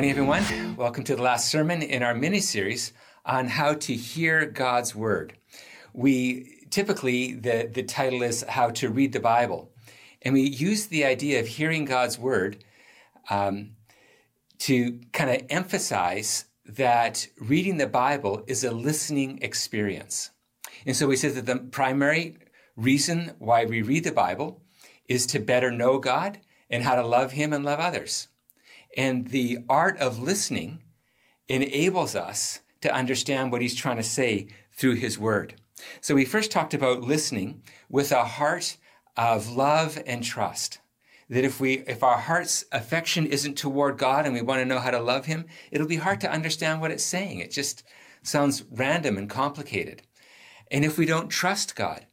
morning, everyone. Welcome to the last sermon in our mini series on how to hear God's Word. We typically, the, the title is How to Read the Bible. And we use the idea of hearing God's Word um, to kind of emphasize that reading the Bible is a listening experience. And so we said that the primary reason why we read the Bible is to better know God and how to love Him and love others. And the art of listening enables us to understand what he's trying to say through his word. So we first talked about listening with a heart of love and trust. That if we, if our heart's affection isn't toward God and we want to know how to love him, it'll be hard to understand what it's saying. It just sounds random and complicated. And if we don't trust God,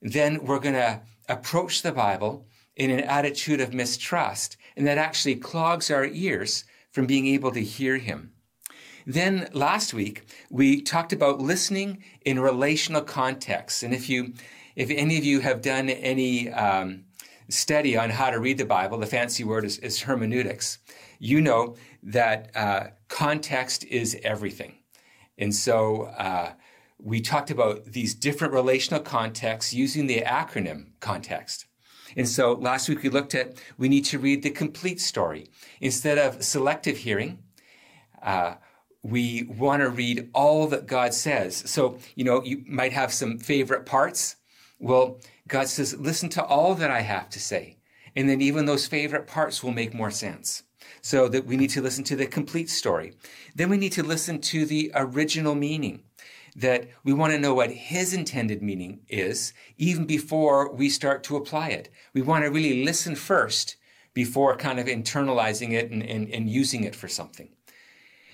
then we're going to approach the Bible in an attitude of mistrust, and that actually clogs our ears from being able to hear Him. Then last week, we talked about listening in relational contexts. And if you, if any of you have done any um, study on how to read the Bible, the fancy word is, is hermeneutics, you know that uh, context is everything. And so uh, we talked about these different relational contexts using the acronym context. And so last week we looked at we need to read the complete story. Instead of selective hearing, uh, we want to read all that God says. So, you know, you might have some favorite parts. Well, God says, listen to all that I have to say. And then even those favorite parts will make more sense. So that we need to listen to the complete story. Then we need to listen to the original meaning that we want to know what his intended meaning is even before we start to apply it. We want to really listen first before kind of internalizing it and, and, and using it for something.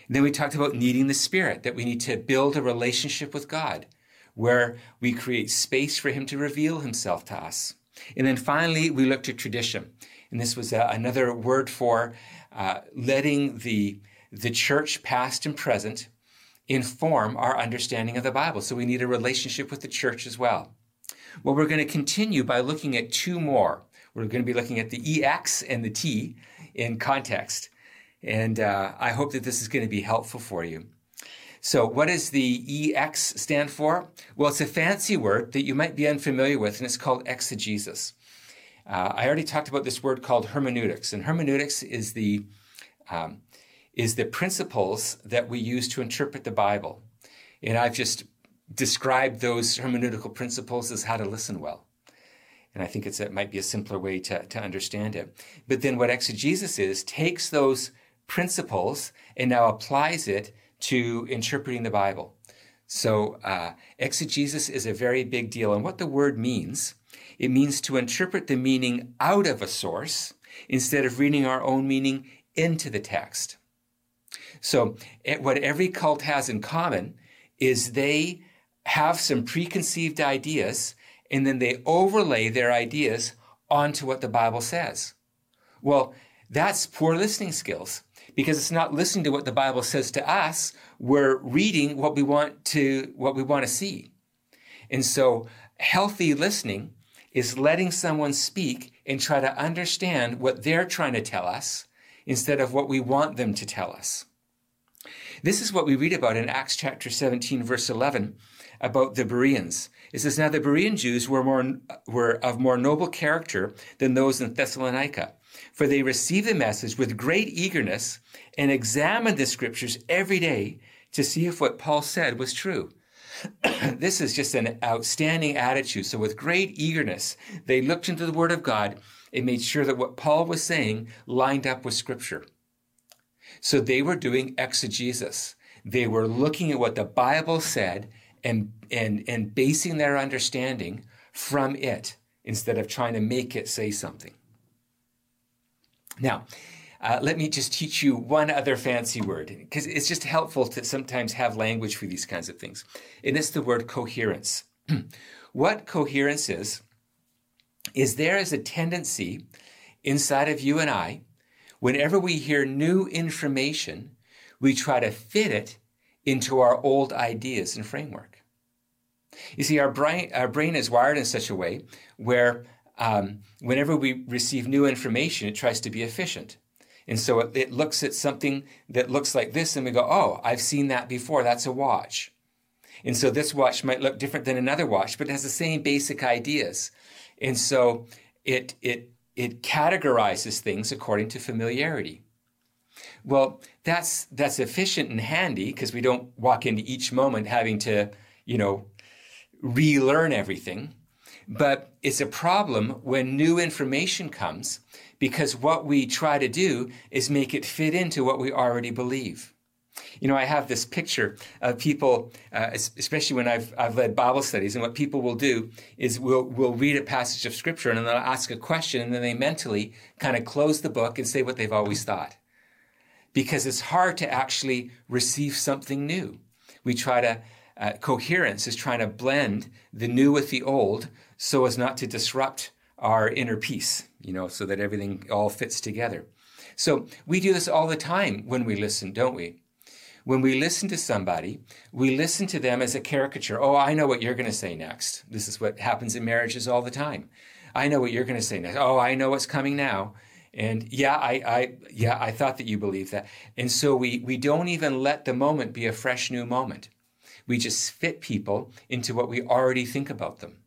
And then we talked about needing the Spirit, that we need to build a relationship with God where we create space for him to reveal himself to us. And then finally, we looked at tradition. And this was uh, another word for uh, letting the, the church, past and present, inform our understanding of the Bible. So we need a relationship with the church as well. Well, we're going to continue by looking at two more. We're going to be looking at the EX and the T in context. And uh, I hope that this is going to be helpful for you. So, what does the EX stand for? Well, it's a fancy word that you might be unfamiliar with, and it's called exegesis. Uh, I already talked about this word called hermeneutics, and hermeneutics is the um, is the principles that we use to interpret the Bible. And I've just described those hermeneutical principles as how to listen well. And I think it's, it might be a simpler way to, to understand it. But then what exegesis is, takes those principles and now applies it to interpreting the Bible. So uh, exegesis is a very big deal. And what the word means, it means to interpret the meaning out of a source instead of reading our own meaning into the text. So, eh, what every cult has in common is they have some preconceived ideas and then they overlay their ideas onto what the Bible says. Well, that's poor listening skills because it's not listening to what the Bible says to us. We're reading what we want to, what we want to see. And so healthy listening is letting someone speak and try to understand what they're trying to tell us instead of what we want them to tell us. This is what we read about in Acts chapter 17, verse 11, about the Bereans. It says, Now the Berean Jews were, more, were of more noble character than those in Thessalonica, for they received the message with great eagerness and examined the scriptures every day to see if what Paul said was true. this is just an outstanding attitude. So, with great eagerness, they looked into the Word of God and made sure that what Paul was saying lined up with Scripture. So they were doing exegesis. They were looking at what the Bible said and, and, and basing their understanding from it instead of trying to make it say something. Now, uh, let me just teach you one other fancy word because it's just helpful to sometimes have language for these kinds of things. And it's the word coherence. what coherence is, is there is a tendency inside of you and I Whenever we hear new information, we try to fit it into our old ideas and framework. You see, our brain, our brain is wired in such a way where um, whenever we receive new information, it tries to be efficient. And so it, it looks at something that looks like this, and we go, oh, I've seen that before. That's a watch. And so this watch might look different than another watch, but it has the same basic ideas. And so it, it, it categorizes things according to familiarity. Well, that's, that's efficient and handy because we don't walk into each moment having to, you know, relearn everything. But it's a problem when new information comes because what we try to do is make it fit into what we already believe. You know, I have this picture of people, uh, especially when I've, I've led Bible studies, and what people will do is we'll, we'll read a passage of scripture and then they'll ask a question and then they mentally kind of close the book and say what they've always thought. Because it's hard to actually receive something new. We try to, uh, coherence is trying to blend the new with the old so as not to disrupt our inner peace, you know, so that everything all fits together. So we do this all the time when we listen, don't we? When we listen to somebody, we listen to them as a caricature. Oh, I know what you're going to say next. This is what happens in marriages all the time. I know what you're going to say next. Oh, I know what's coming now. And yeah, I, I, yeah, I thought that you believed that. And so we, we don't even let the moment be a fresh new moment. We just fit people into what we already think about them.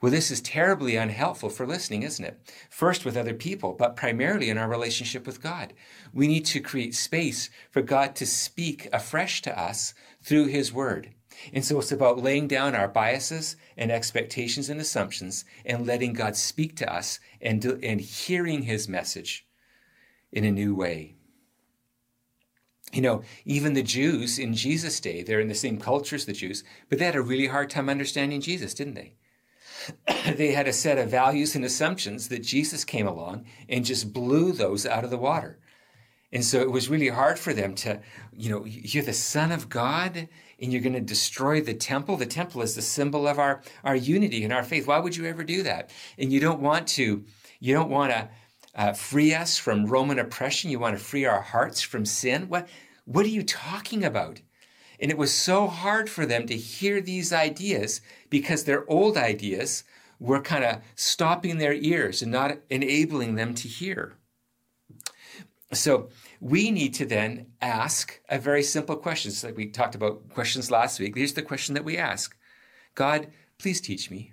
Well, this is terribly unhelpful for listening, isn't it? First with other people, but primarily in our relationship with God. We need to create space for God to speak afresh to us through His Word. And so it's about laying down our biases and expectations and assumptions and letting God speak to us and, do, and hearing His message in a new way. You know, even the Jews in Jesus' day, they're in the same culture as the Jews, but they had a really hard time understanding Jesus, didn't they? they had a set of values and assumptions that Jesus came along and just blew those out of the water. And so it was really hard for them to, you know, you're the Son of God and you're going to destroy the temple. The temple is the symbol of our, our unity and our faith. Why would you ever do that? And you don't want to, you don't want to uh, free us from Roman oppression. You want to free our hearts from sin. What, what are you talking about? And it was so hard for them to hear these ideas because their old ideas were kind of stopping their ears and not enabling them to hear. So we need to then ask a very simple question. So we talked about questions last week. Here's the question that we ask. God, please teach me.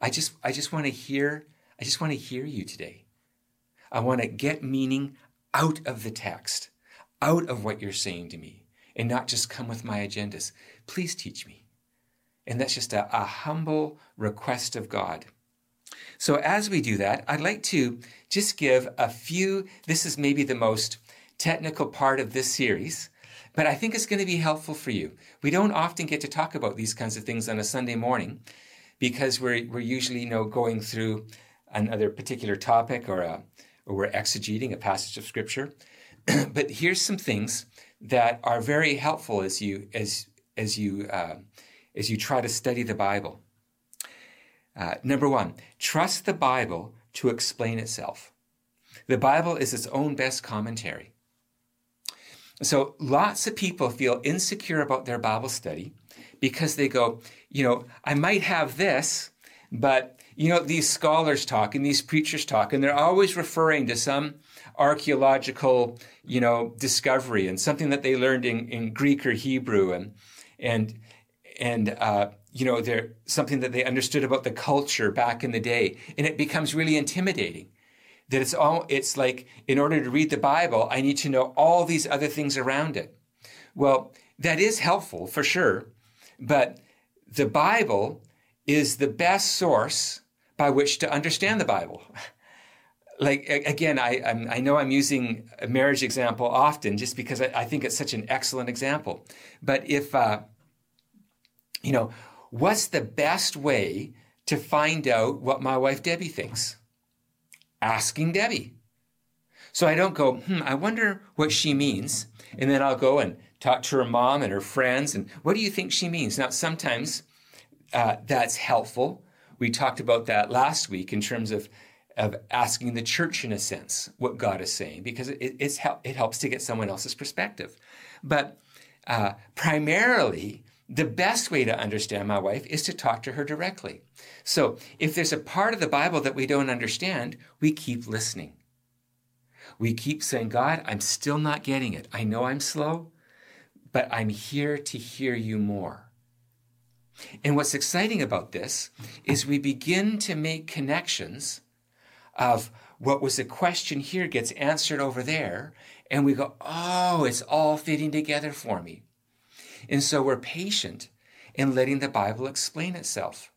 I just I just want to hear I just want to hear you today. I want to get meaning out of the text, out of what you're saying to me and not just come with my agendas. Please teach me. And that's just a, a humble request of God. So as we do that, I'd like to just give a few, this is maybe the most technical part of this series, but I think it's going to be helpful for you. We don't often get to talk about these kinds of things on a Sunday morning because we're, we're usually, you know, going through another particular topic or, a, or we're exegeting a passage of scripture. but here's some things that are very helpful as you as as you uh, as you try to study the Bible. Uh, number one, trust the Bible to explain itself. The Bible is its own best commentary. So lots of people feel insecure about their Bible study because they go, you know, I might have this, but you know, these scholars talk and these preachers talk, and they're always referring to some archaeological, you know, discovery and something that they learned in, in Greek or Hebrew and and and uh, you know, they're something that they understood about the culture back in the day, and it becomes really intimidating. That it's all it's like in order to read the Bible, I need to know all these other things around it. Well, that is helpful for sure, but the Bible is the best source by which to understand the Bible. like again, I I'm, i know I'm using a marriage example often just because I, I think it's such an excellent example. But if uh, you know, what's the best way to find out what my wife Debbie thinks? Asking Debbie. So I don't go, hmm, I wonder what she means, and then I'll go and talk to her mom and her friends, and what do you think she means? Now sometimes uh, that's helpful. We talked about that last week in terms of of asking the church, in a sense, what God is saying, because it, it's it helps to get someone else's perspective. But uh, primarily, the best way to understand my wife is to talk to her directly. So if there's a part of the Bible that we don't understand, we keep listening. We keep saying, God, I'm still not getting it. I know I'm slow, but I'm here to hear you more. And what's exciting about this is we begin to make connections of what was a question here gets answered over there, and we go, oh, it's all fitting together for me. And so we're patient in letting the Bible explain itself.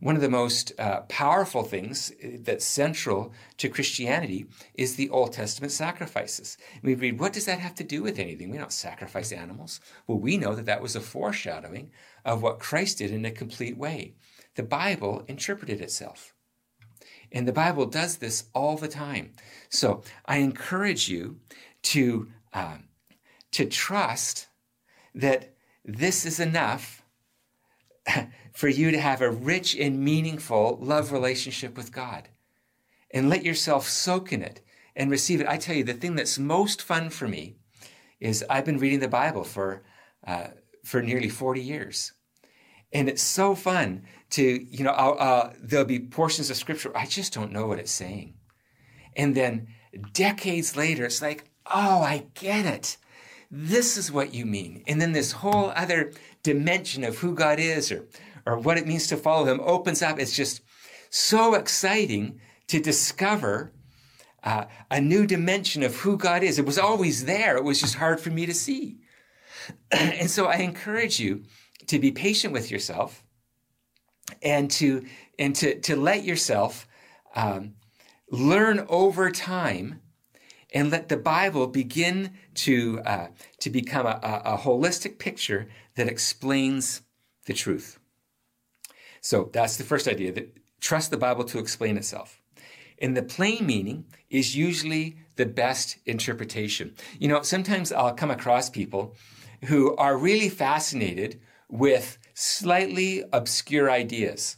One of the most uh, powerful things uh, that's central to Christianity is the Old Testament sacrifices. We read, what does that have to do with anything? We don't sacrifice animals. Well, we know that that was a foreshadowing of what Christ did in a complete way. The Bible interpreted itself. And the Bible does this all the time. So I encourage you to, uh, to trust that this is enough for you to have a rich and meaningful love relationship with God. And let yourself soak in it and receive it. I tell you, the thing that's most fun for me is I've been reading the Bible for, uh, for nearly 40 years. And it's so fun to, you know, uh, there'll be portions of scripture, I just don't know what it's saying. And then decades later, it's like, oh, I get it. This is what you mean. And then this whole other dimension of who God is or, or what it means to follow Him opens up. It's just so exciting to discover uh, a new dimension of who God is. It was always there, it was just hard for me to see. and so I encourage you to be patient with yourself and to, and to, to let yourself um, learn over time and let the Bible begin to, uh, to become a, a, holistic picture that explains the truth. So that's the first idea that trust the Bible to explain itself. And the plain meaning is usually the best interpretation. You know, sometimes I'll come across people who are really fascinated with slightly obscure ideas.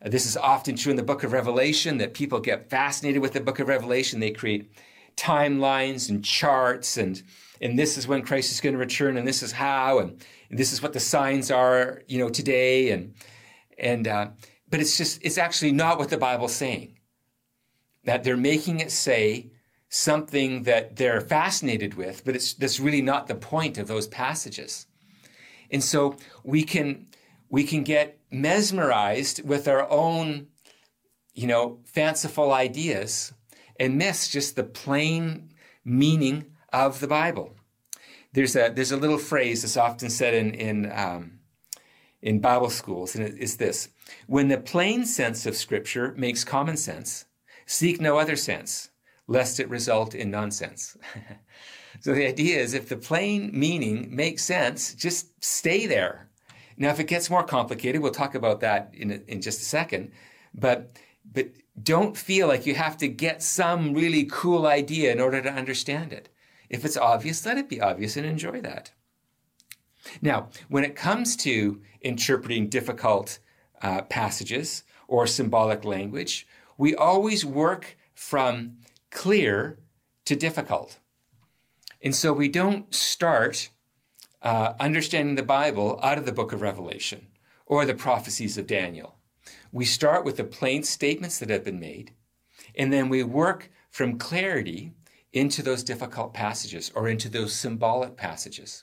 This is often true in the book of Revelation that people get fascinated with the book of Revelation. They create timelines and charts and and this is when Christ is going to return and this is how and, and this is what the signs are you know today and and uh, but it's just it's actually not what the Bible's saying that they're making it say something that they're fascinated with but it's that's really not the point of those passages and so we can we can get mesmerized with our own you know fanciful ideas and miss just the plain meaning of the Bible. There's a, there's a little phrase that's often said in, in, um, in Bible schools, and it's this When the plain sense of Scripture makes common sense, seek no other sense, lest it result in nonsense. so the idea is if the plain meaning makes sense, just stay there. Now, if it gets more complicated, we'll talk about that in, in just a second. But, but don't feel like you have to get some really cool idea in order to understand it. If it's obvious, let it be obvious and enjoy that. Now, when it comes to interpreting difficult uh, passages or symbolic language, we always work from clear to difficult. And so we don't start uh, understanding the Bible out of the book of Revelation or the prophecies of Daniel. We start with the plain statements that have been made, and then we work from clarity into those difficult passages or into those symbolic passages.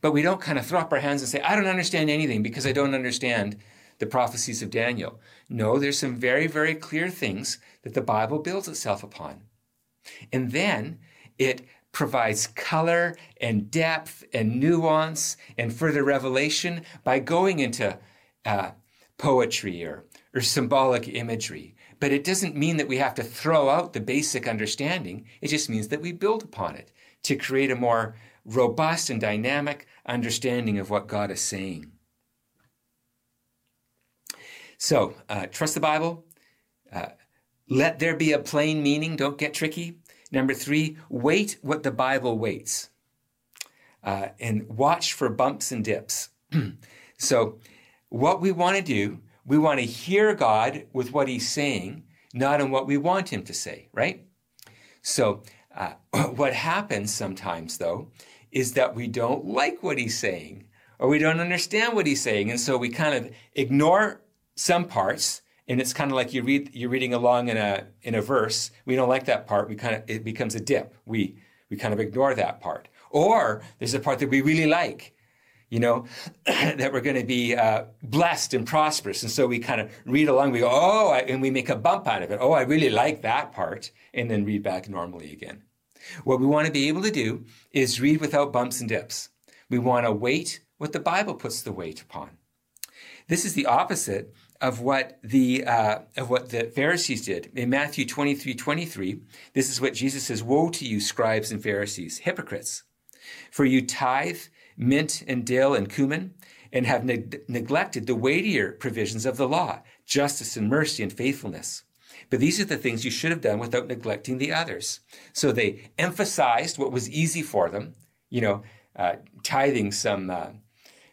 But we don't kind of throw up our hands and say, I don't understand anything because I don't understand the prophecies of Daniel. No, there's some very, very clear things that the Bible builds itself upon. And then it provides color and depth and nuance and further revelation by going into uh, poetry or or symbolic imagery. But it doesn't mean that we have to throw out the basic understanding. It just means that we build upon it to create a more robust and dynamic understanding of what God is saying. So, uh, trust the Bible. Uh, let there be a plain meaning. Don't get tricky. Number three, weight what the Bible weights. Uh, and watch for bumps and dips. so, what we want to do we want to hear God with what he's saying, not on what we want him to say, right? So, uh, what happens sometimes, though, is that we don't like what he's saying or we don't understand what he's saying. And so we kind of ignore some parts and it's kind of like you read you're reading along in a in a verse. We don't like that part. We kind of it becomes a dip. We we kind of ignore that part. Or there's a part that we really like, you know, that we're going to be uh, blessed and prosperous, and so we kind of read along. We go, oh, and we make a bump out of it. Oh, I really like that part, and then read back normally again. What we want to be able to do is read without bumps and dips. We want to weight what the Bible puts the weight upon. This is the opposite of what the uh, of what the Pharisees did in Matthew 23, 23. This is what Jesus says: "Woe to you, scribes and Pharisees, hypocrites! For you tithe mint and dill and cumin, and have neglected the weightier provisions of the law, justice and mercy and faithfulness." But these are the things you should have done without neglecting the others. So they emphasized what was easy for them, you know, uh, tithing some uh,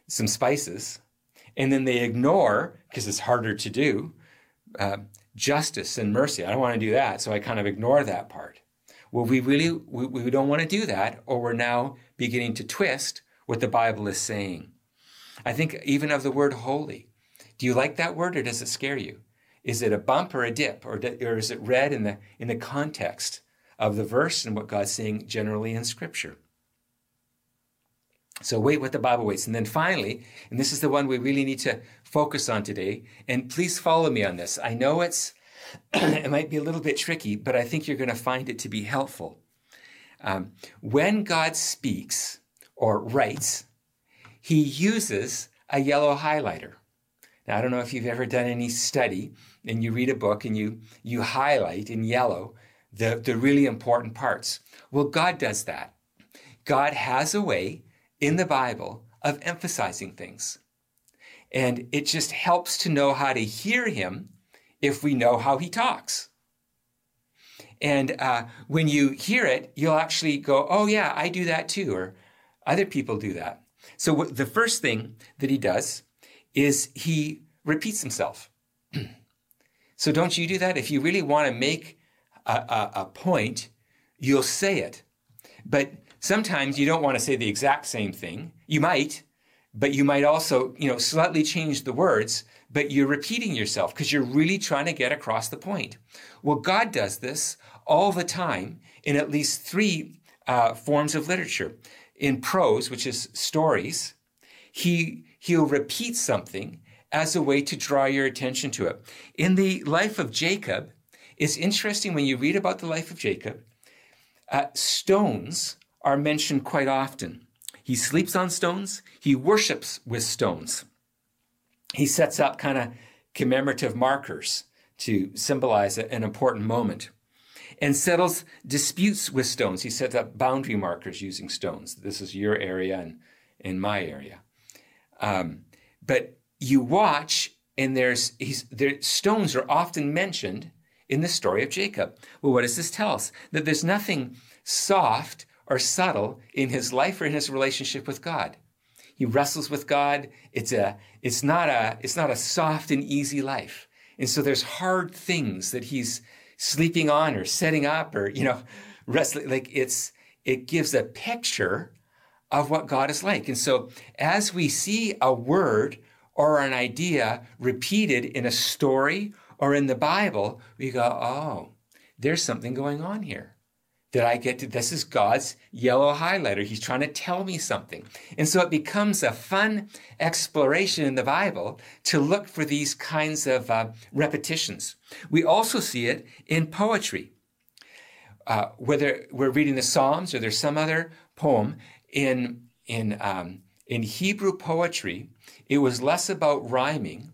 some spices, and then they ignore because it's harder to do uh, justice and mercy. I don't want to do that, so I kind of ignore that part. Well, we really we, we don't want to do that, or we're now beginning to twist what the Bible is saying. I think even of the word holy. Do you like that word, or does it scare you? Is it a bump or a dip, or, or is it read in the in the context of the verse and what God's saying generally in Scripture? So weight what the Bible weights. And then finally, and this is the one we really need to focus on today, and please follow me on this. I know it's it might be a little bit tricky, but I think you're going to find it to be helpful. Um, when God speaks or writes, he uses a yellow highlighter. Now, I don't know if you've ever done any study and you read a book and you, you highlight in yellow the, the really important parts. Well, God does that. God has a way in the Bible of emphasizing things. And it just helps to know how to hear him if we know how he talks. And uh, when you hear it, you'll actually go, oh, yeah, I do that too, or other people do that. So the first thing that he does is he repeats himself. so don't you do that? If you really want to make a, a, a point, you'll say it. But Sometimes you don't want to say the exact same thing. You might, but you might also, you know, slightly change the words, but you're repeating yourself because you're really trying to get across the point. Well, God does this all the time in at least three uh, forms of literature. In prose, which is stories, he, he'll repeat something as a way to draw your attention to it. In the life of Jacob, it's interesting when you read about the life of Jacob, uh, stones are mentioned quite often. He sleeps on stones, he worships with stones. He sets up kind of commemorative markers to symbolize an important moment and settles disputes with stones. He sets up boundary markers using stones. This is your area and in my area. Um, but you watch, and there's there, stones are often mentioned in the story of Jacob. Well, what does this tell us? That there's nothing soft or subtle in his life or in his relationship with God. He wrestles with God. It's a, it's not a, it's not a soft and easy life. And so there's hard things that he's sleeping on or setting up or, you know, wrestling. Like it's, it gives a picture of what God is like. And so as we see a word or an idea repeated in a story or in the Bible, we go, oh, there's something going on here that I get to, this is God's yellow highlighter. He's trying to tell me something. And so it becomes a fun exploration in the Bible to look for these kinds of uh, repetitions. We also see it in poetry. Uh, whether we're reading the Psalms or there's some other poem in, in, um, in Hebrew poetry, it was less about rhyming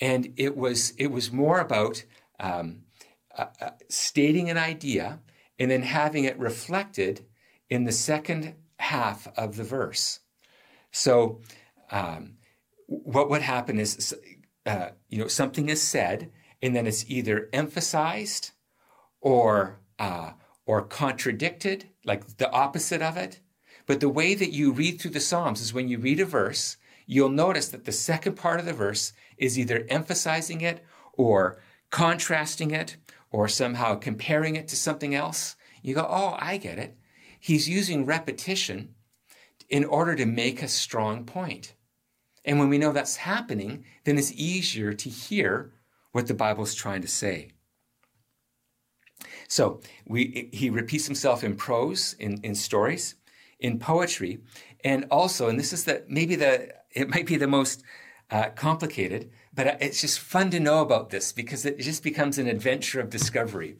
and it was, it was more about um, uh, uh stating an idea and then having it reflected in the second half of the verse. So, um, what would happen is, uh, you know, something is said, and then it's either emphasized or uh, or contradicted, like the opposite of it. But the way that you read through the Psalms is when you read a verse, you'll notice that the second part of the verse is either emphasizing it or contrasting it or somehow comparing it to something else, you go, oh, I get it. He's using repetition in order to make a strong point. And when we know that's happening, then it's easier to hear what the Bible's trying to say. So we, he repeats himself in prose, in, in stories, in poetry, and also, and this is the maybe the it might be the most uh, complicated, but it's just fun to know about this because it just becomes an adventure of discovery.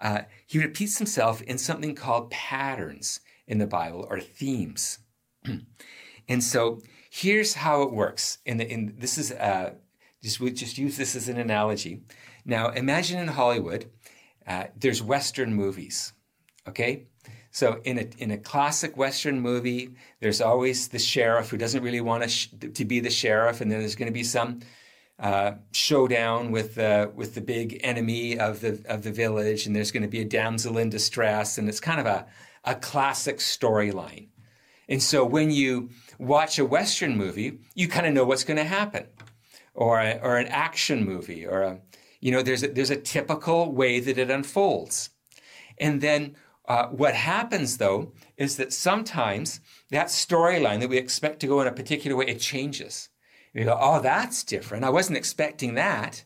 Uh, he repeats himself in something called patterns in the Bible or themes. and so here's how it works. In, in this is uh, just we just use this as an analogy. Now imagine in Hollywood, uh, there's Western movies. Okay, so in a in a classic Western movie, there's always the sheriff who doesn't really want to sh- to be the sheriff, and then there's going to be some uh, showdown with the with the big enemy of the of the village, and there's going to be a damsel in distress, and it's kind of a a classic storyline. And so when you watch a Western movie, you kind of know what's going to happen, or a, or an action movie, or a you know there's a, there's a typical way that it unfolds, and then uh, what happens though is that sometimes that storyline that we expect to go in a particular way it changes. We go, oh, that's different. I wasn't expecting that.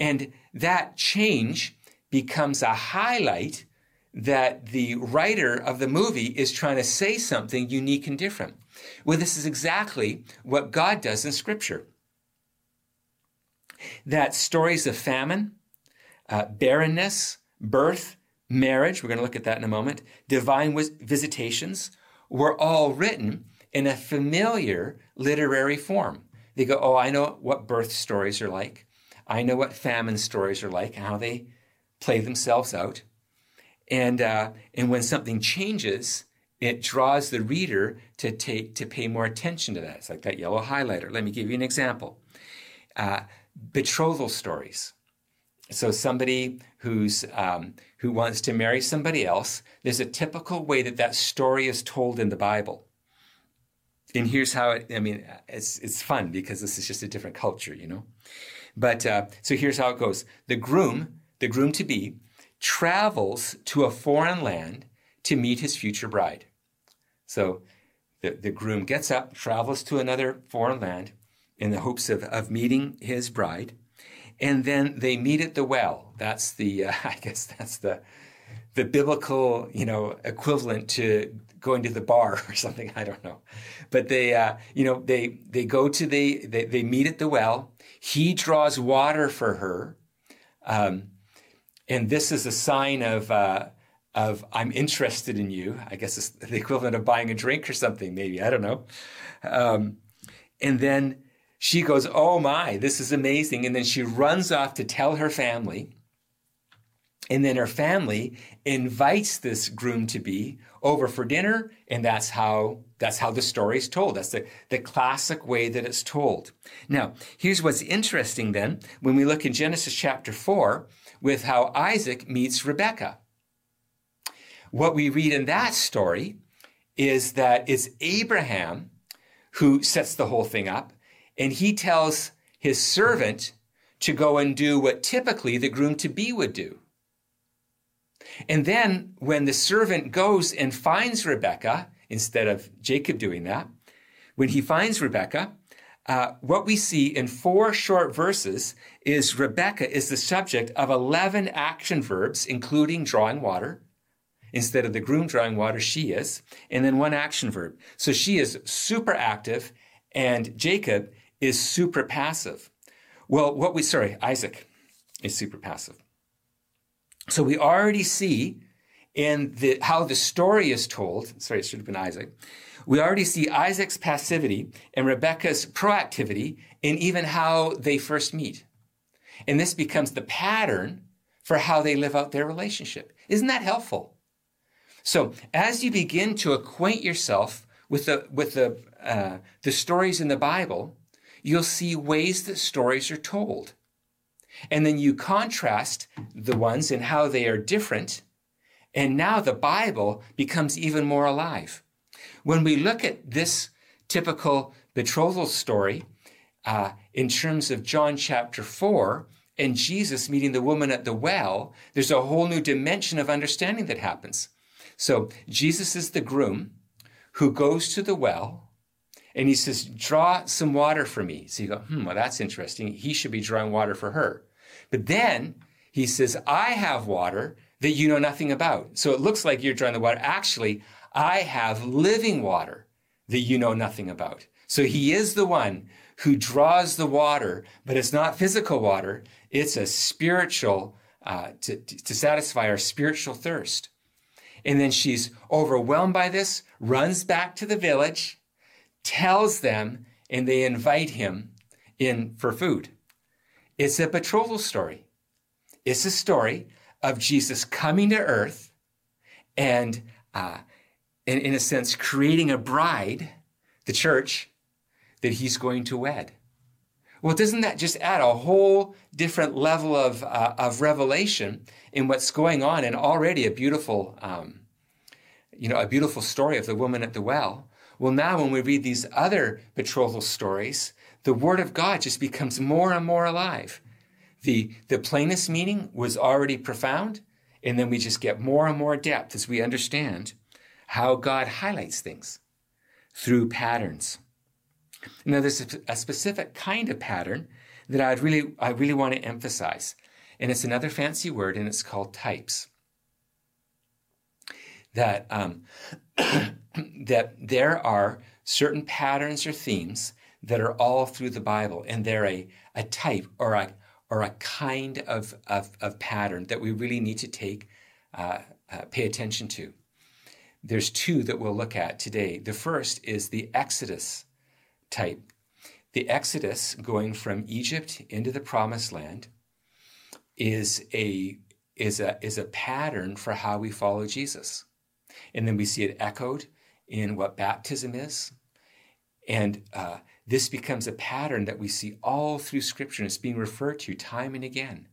And that change becomes a highlight that the writer of the movie is trying to say something unique and different. Well, this is exactly what God does in Scripture. That stories of famine, uh, barrenness, birth, marriage, we're going to look at that in a moment, divine visitations, were all written in a familiar literary form. They go, Oh, I know what birth stories are like. I know what famine stories are like, how they play themselves out. And, uh, and when something changes, it draws the reader to take to pay more attention to that. It's like that yellow highlighter. Let me give you an example. Uh, betrothal stories. So somebody who's um, who wants to marry somebody else, there's a typical way that that story is told in the Bible and here's how it, I mean, it's, it's fun because this is just a different culture, you know? But uh, so here's how it goes the groom, the groom to be, travels to a foreign land to meet his future bride. So the, the groom gets up, travels to another foreign land in the hopes of, of meeting his bride. And then they meet at the well. That's the, uh, I guess that's the, the biblical, you know, equivalent to going to the bar or something. I don't know, but they, uh, you know, they they go to the they, they meet at the well. He draws water for her, um, and this is a sign of uh, of I'm interested in you. I guess it's the equivalent of buying a drink or something. Maybe I don't know. Um, and then she goes, "Oh my, this is amazing!" And then she runs off to tell her family. And then her family invites this groom to be over for dinner, and that's how that's how the story is told. That's the, the classic way that it's told. Now, here's what's interesting then when we look in Genesis chapter 4 with how Isaac meets Rebekah. What we read in that story is that it's Abraham who sets the whole thing up, and he tells his servant to go and do what typically the groom to be would do. And then when the servant goes and finds Rebecca, instead of Jacob doing that, when he finds Rebecca, uh, what we see in four short verses is Rebecca is the subject of 11 action verbs, including drawing water. Instead of the groom drawing water, she is. And then one action verb. So she is super active and Jacob is super passive. Well, what we, sorry, Isaac is super passive. So we already see in the, how the story is told, sorry, it should have been Isaac. We already see Isaac's passivity and Rebecca's proactivity in even how they first meet. And this becomes the pattern for how they live out their relationship. Isn't that helpful? So as you begin to acquaint yourself with the, with the, uh, the stories in the Bible, you'll see ways that stories are told. And then you contrast the ones and how they are different. And now the Bible becomes even more alive. When we look at this typical betrothal story uh, in terms of John chapter 4 and Jesus meeting the woman at the well, there's a whole new dimension of understanding that happens. So Jesus is the groom who goes to the well And he says, Draw some water for me. So you go, Hmm, well, that's interesting. He should be drawing water for her. But then he says, I have water that you know nothing about. So it looks like you're drawing the water. Actually, I have living water that you know nothing about. So he is the one who draws the water, but it's not physical water. It's a spiritual, uh, to, to satisfy our spiritual thirst. And then she's overwhelmed by this, runs back to the village, tells them, and they invite him in for food. It's a betrothal story. It's a story of Jesus coming to earth and, uh, in, in a sense, creating a bride, the church, that he's going to wed. Well, doesn't that just add a whole different level of, uh, of revelation in what's going on and already a beautiful, um, you know, a beautiful story of the woman at the well? Well, now when we read these other betrothal stories, the Word of God just becomes more and more alive. The, the plainest meaning was already profound, and then we just get more and more depth as we understand how God highlights things through patterns. Now, there's a, specific kind of pattern that I'd really, I really want to emphasize, and it's another fancy word, and it's called types. That um, that there are certain patterns or themes that are all through the Bible, and they're a, a type or a or a kind of, of, of pattern that we really need to take uh, uh, pay attention to. There's two that we'll look at today. The first is the Exodus type. The Exodus going from Egypt into the promised land is a is a is a pattern for how we follow Jesus. And then we see it echoed in what baptism is. And uh, this becomes a pattern that we see all through Scripture. And it's being referred to time and again.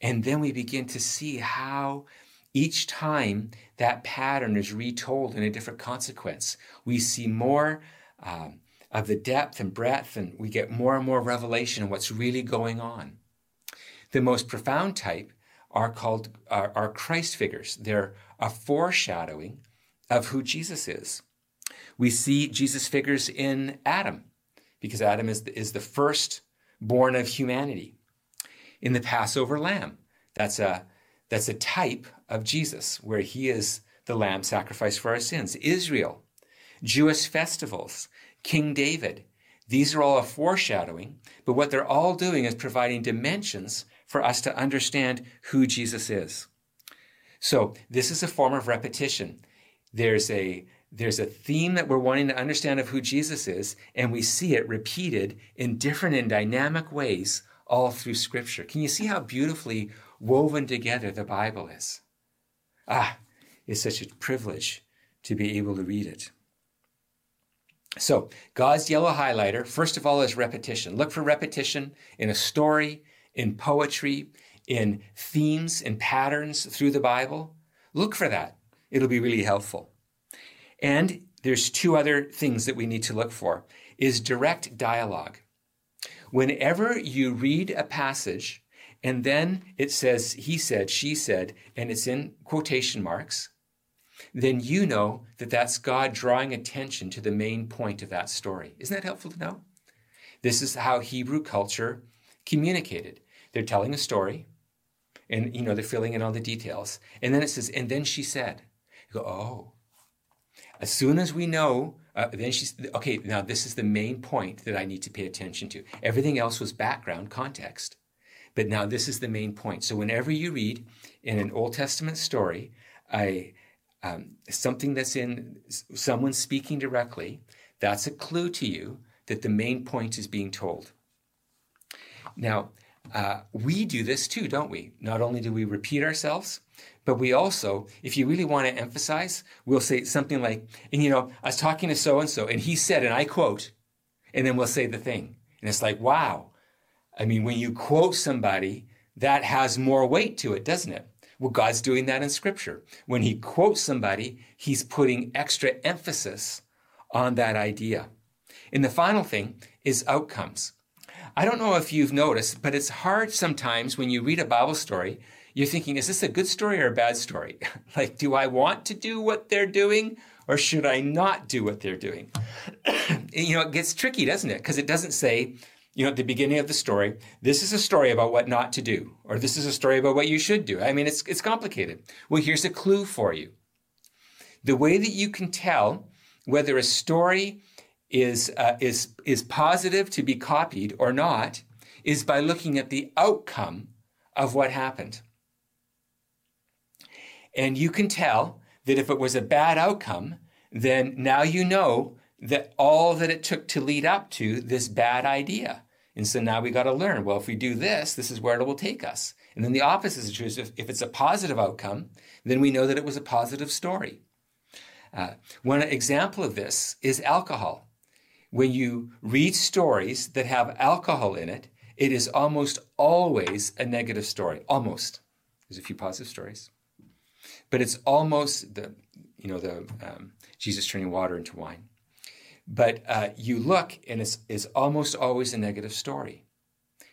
And then we begin to see how each time that pattern is retold in a different consequence, we see more um, of the depth and breadth, and we get more and more revelation of what's really going on. The most profound type are called are, are Christ figures. They're a foreshadowing of who Jesus is. We see Jesus figures in Adam, because Adam is the, is the first born of humanity. In the Passover lamb, that's a, that's a type of Jesus, where he is the lamb sacrificed for our sins. Israel, Jewish festivals, King David, these are all a foreshadowing, but what they're all doing is providing dimensions for us to understand who Jesus is. So this is a form of repetition. There's a there's a theme that we're wanting to understand of who Jesus is, and we see it repeated in different and dynamic ways all through Scripture. Can you see how beautifully woven together the Bible is? Ah, it's such a privilege to be able to read it. So, God's yellow highlighter, first of all, is repetition. Look for repetition in a story, in poetry, in themes and patterns through the Bible. Look for that. It'll be really helpful. And there's two other things that we need to look for is direct dialogue. Whenever you read a passage and then it says he said, she said, and it's in quotation marks, then you know that that's God drawing attention to the main point of that story. Isn't that helpful to know? This is how Hebrew culture communicated. They're telling a story, and you know they're filling in all the details, and then it says, and then she said, go, oh, as soon as we know, uh, then she's, okay, now this is the main point that I need to pay attention to. Everything else was background context. But now this is the main point. So whenever you read in an Old Testament story, a, um, something that's in someone speaking directly, that's a clue to you that the main point is being told. Now, uh, we do this too, don't we? Not only do we repeat ourselves, but we also, if you really want to emphasize, we'll say something like, and you know, I was talking to so and so, and he said, and I quote, and then we'll say the thing. And it's like, wow. I mean, when you quote somebody, that has more weight to it, doesn't it? Well, God's doing that in Scripture. When He quotes somebody, He's putting extra emphasis on that idea. And the final thing is outcomes. I don't know if you've noticed, but it's hard sometimes when you read a Bible story you're thinking, is this a good story or a bad story? like, do I want to do what they're doing or should I not do what they're doing? you know, it gets tricky, doesn't it? Because it doesn't say, you know, at the beginning of the story, this is a story about what not to do, or this is a story about what you should do. I mean, it's, it's complicated. Well, here's a clue for you. The way that you can tell whether a story is, uh, is, is positive to be copied or not is by looking at the outcome of what happened. And you can tell that if it was a bad outcome, then now you know that all that it took to lead up to this bad idea. And so now we got to learn, well, if we do this, this is where it will take us. And then the opposite is true. If, if it's a positive outcome, then we know that it was a positive story. Uh, one example of this is alcohol. When you read stories that have alcohol in it, it is almost always a negative story. Almost. There's a few positive stories. But it's almost the, you know, the um, Jesus turning water into wine. But uh, you look and it's, it's almost always a negative story.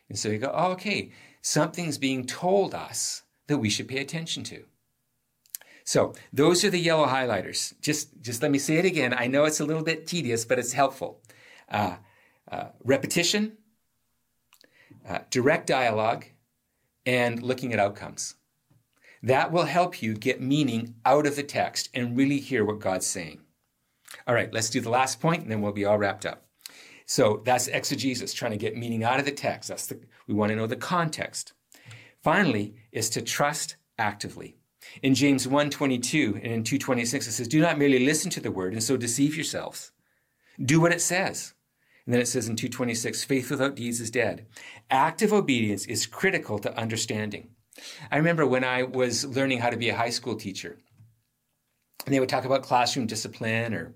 And so you go, oh, okay, something's being told us that we should pay attention to. So those are the yellow highlighters. Just, just let me say it again. I know it's a little bit tedious, but it's helpful. Uh, uh, repetition, uh, direct dialogue, and looking at outcomes. That will help you get meaning out of the text and really hear what God's saying. All right, let's do the last point and then we'll be all wrapped up. So that's exegesis, trying to get meaning out of the text. That's the, we want to know the context. Finally, is to trust actively. In James 1:22 and in 2:26 it says, "Do not merely listen to the word and so deceive yourselves. Do what it says." And then it says in 226, faith without deeds is dead. Active obedience is critical to understanding. I remember when I was learning how to be a high school teacher, and they would talk about classroom discipline or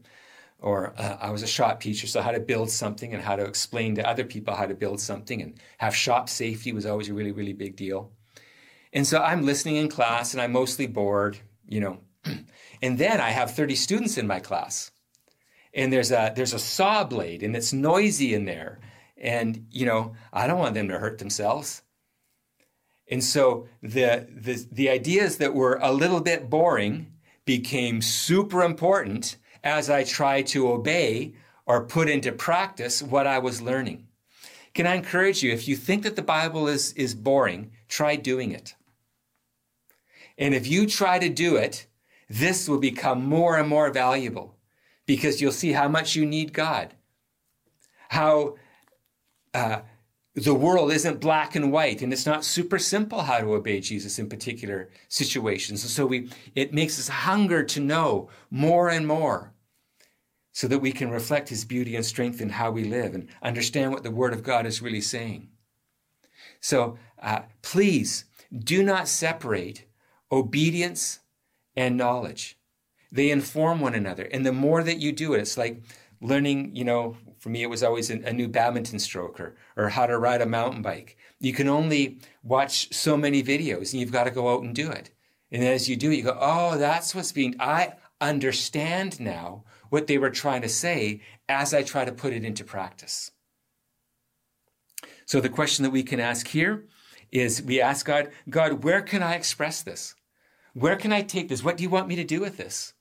or uh, I was a shop teacher, so how to build something and how to explain to other people how to build something and have shop safety was always a really, really big deal. And so I'm listening in class and I'm mostly bored, you know. and then I have 30 students in my class. And there's a there's a saw blade and it's noisy in there. And you know, I don't want them to hurt themselves. And so the, the, the ideas that were a little bit boring became super important as I tried to obey or put into practice what I was learning. Can I encourage you, if you think that the Bible is, is boring, try doing it. And if you try to do it, this will become more and more valuable because you'll see how much you need God. How uh, the world isn't black and white and it's not super simple how to obey Jesus in particular situations. So we, it makes us hunger to know more and more so that we can reflect his beauty and strength in how we live and understand what the word of God is really saying. So uh, please do not separate obedience and knowledge. They inform one another. And the more that you do it, it's like learning, you know, for me, it was always a, new badminton stroker or how to ride a mountain bike. You can only watch so many videos and you've got to go out and do it. And as you do it, you go, oh, that's what's being, I understand now what they were trying to say as I try to put it into practice. So the question that we can ask here is we ask God, God, where can I express this? Where can I take this? What do you want me to do with this?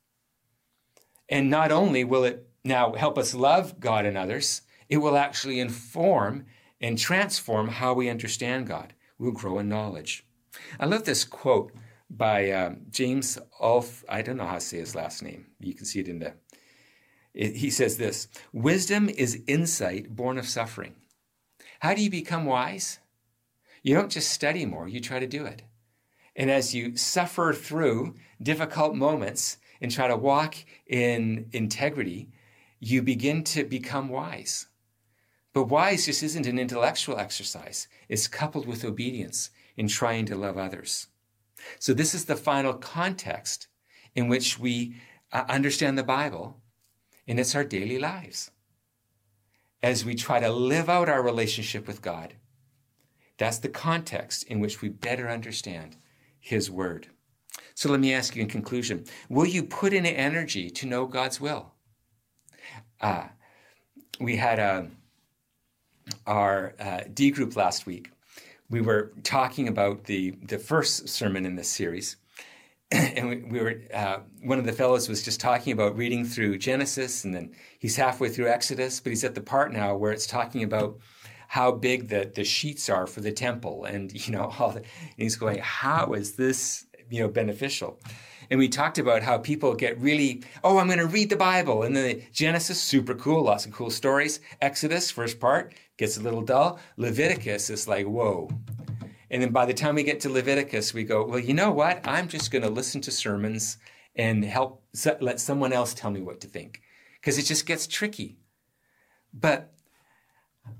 And not only will it now help us love God and others, it will actually inform and transform how we understand God. We'll grow in knowledge. I love this quote by uh, James Ulf. I don't know how to say his last name. You can see it in the. It, he says this Wisdom is insight born of suffering. How do you become wise? You don't just study more, you try to do it. And as you suffer through difficult moments and try to walk in integrity, you begin to become wise. But wise just isn't an intellectual exercise. It's coupled with obedience in trying to love others. So this is the final context in which we uh, understand the Bible, and it's our daily lives. As we try to live out our relationship with God, that's the context in which we better understand His Word. So let me ask you in conclusion, will you put in energy to know God's will? Uh, we had a, um, our uh, D group last week. We were talking about the, the first sermon in this series. and we, we were uh, one of the fellows was just talking about reading through Genesis, and then he's halfway through Exodus, but he's at the part now where it's talking about how big the, the sheets are for the temple, and you know, all the, and he's going, how is this you know beneficial? And we talked about how people get really, oh, I'm going to read the Bible, and then the Genesis, super cool, lots of cool stories. Exodus, first part, gets a little dull. Leviticus is like, whoa, and then by the time we get to Leviticus, we go, well, you know what? I'm just going to listen to sermons and help let someone else tell me what to think because it just gets tricky. But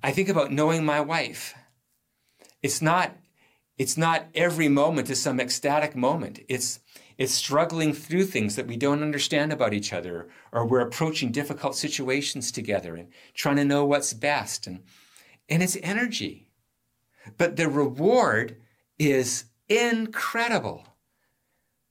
I think about knowing my wife. It's not it's not every moment is some ecstatic moment. It's it's struggling through things that we don't understand about each other or we're approaching difficult situations together and trying to know what's best and and it's energy. But the reward is incredible.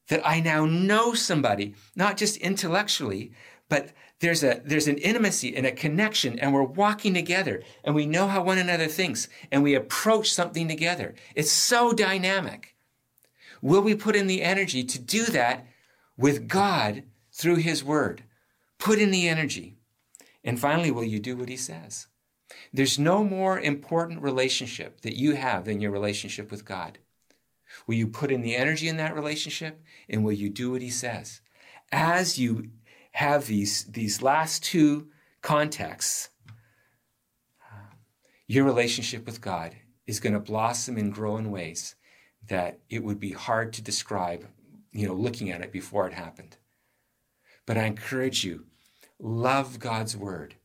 That I now know somebody, not just intellectually, but there's a there's an intimacy and a connection and we're walking together and we know how one another thinks and we approach something together it's so dynamic will we put in the energy to do that with god through his word put in the energy and finally will you do what he says there's no more important relationship that you have than your relationship with God. Will you put in the energy in that relationship and will you do what he says? As you have these, these last two contexts, your relationship with God is going to blossom and grow in ways that it would be hard to describe, you know, looking at it before it happened. But I encourage you, love God's word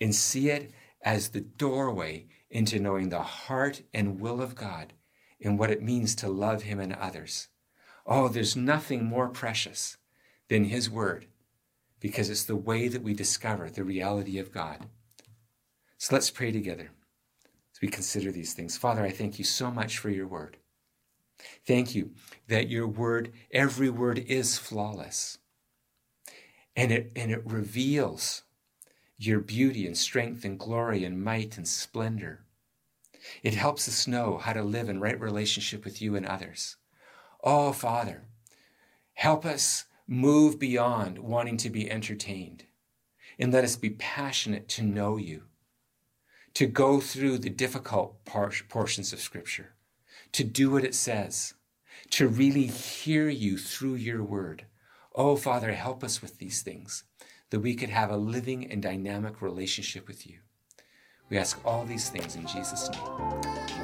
and see it as the doorway into knowing the heart and will of God and what it means to love Him and others. Oh, there's nothing more precious than His Word because it's the way that we discover the reality of God. So let's pray together as we consider these things. Father, I thank you so much for your Word. Thank you that your Word, every word is flawless. And it, and it reveals your beauty and strength and glory and might and splendor. It helps us know how to live in right relationship with you and others. Oh, Father, help us move beyond wanting to be entertained and let us be passionate to know you, to go through the difficult portions of Scripture, to do what it says, to really hear you through your word. Oh, Father, help us with these things that we could have a living and dynamic relationship with you. We ask all these things in Jesus' name.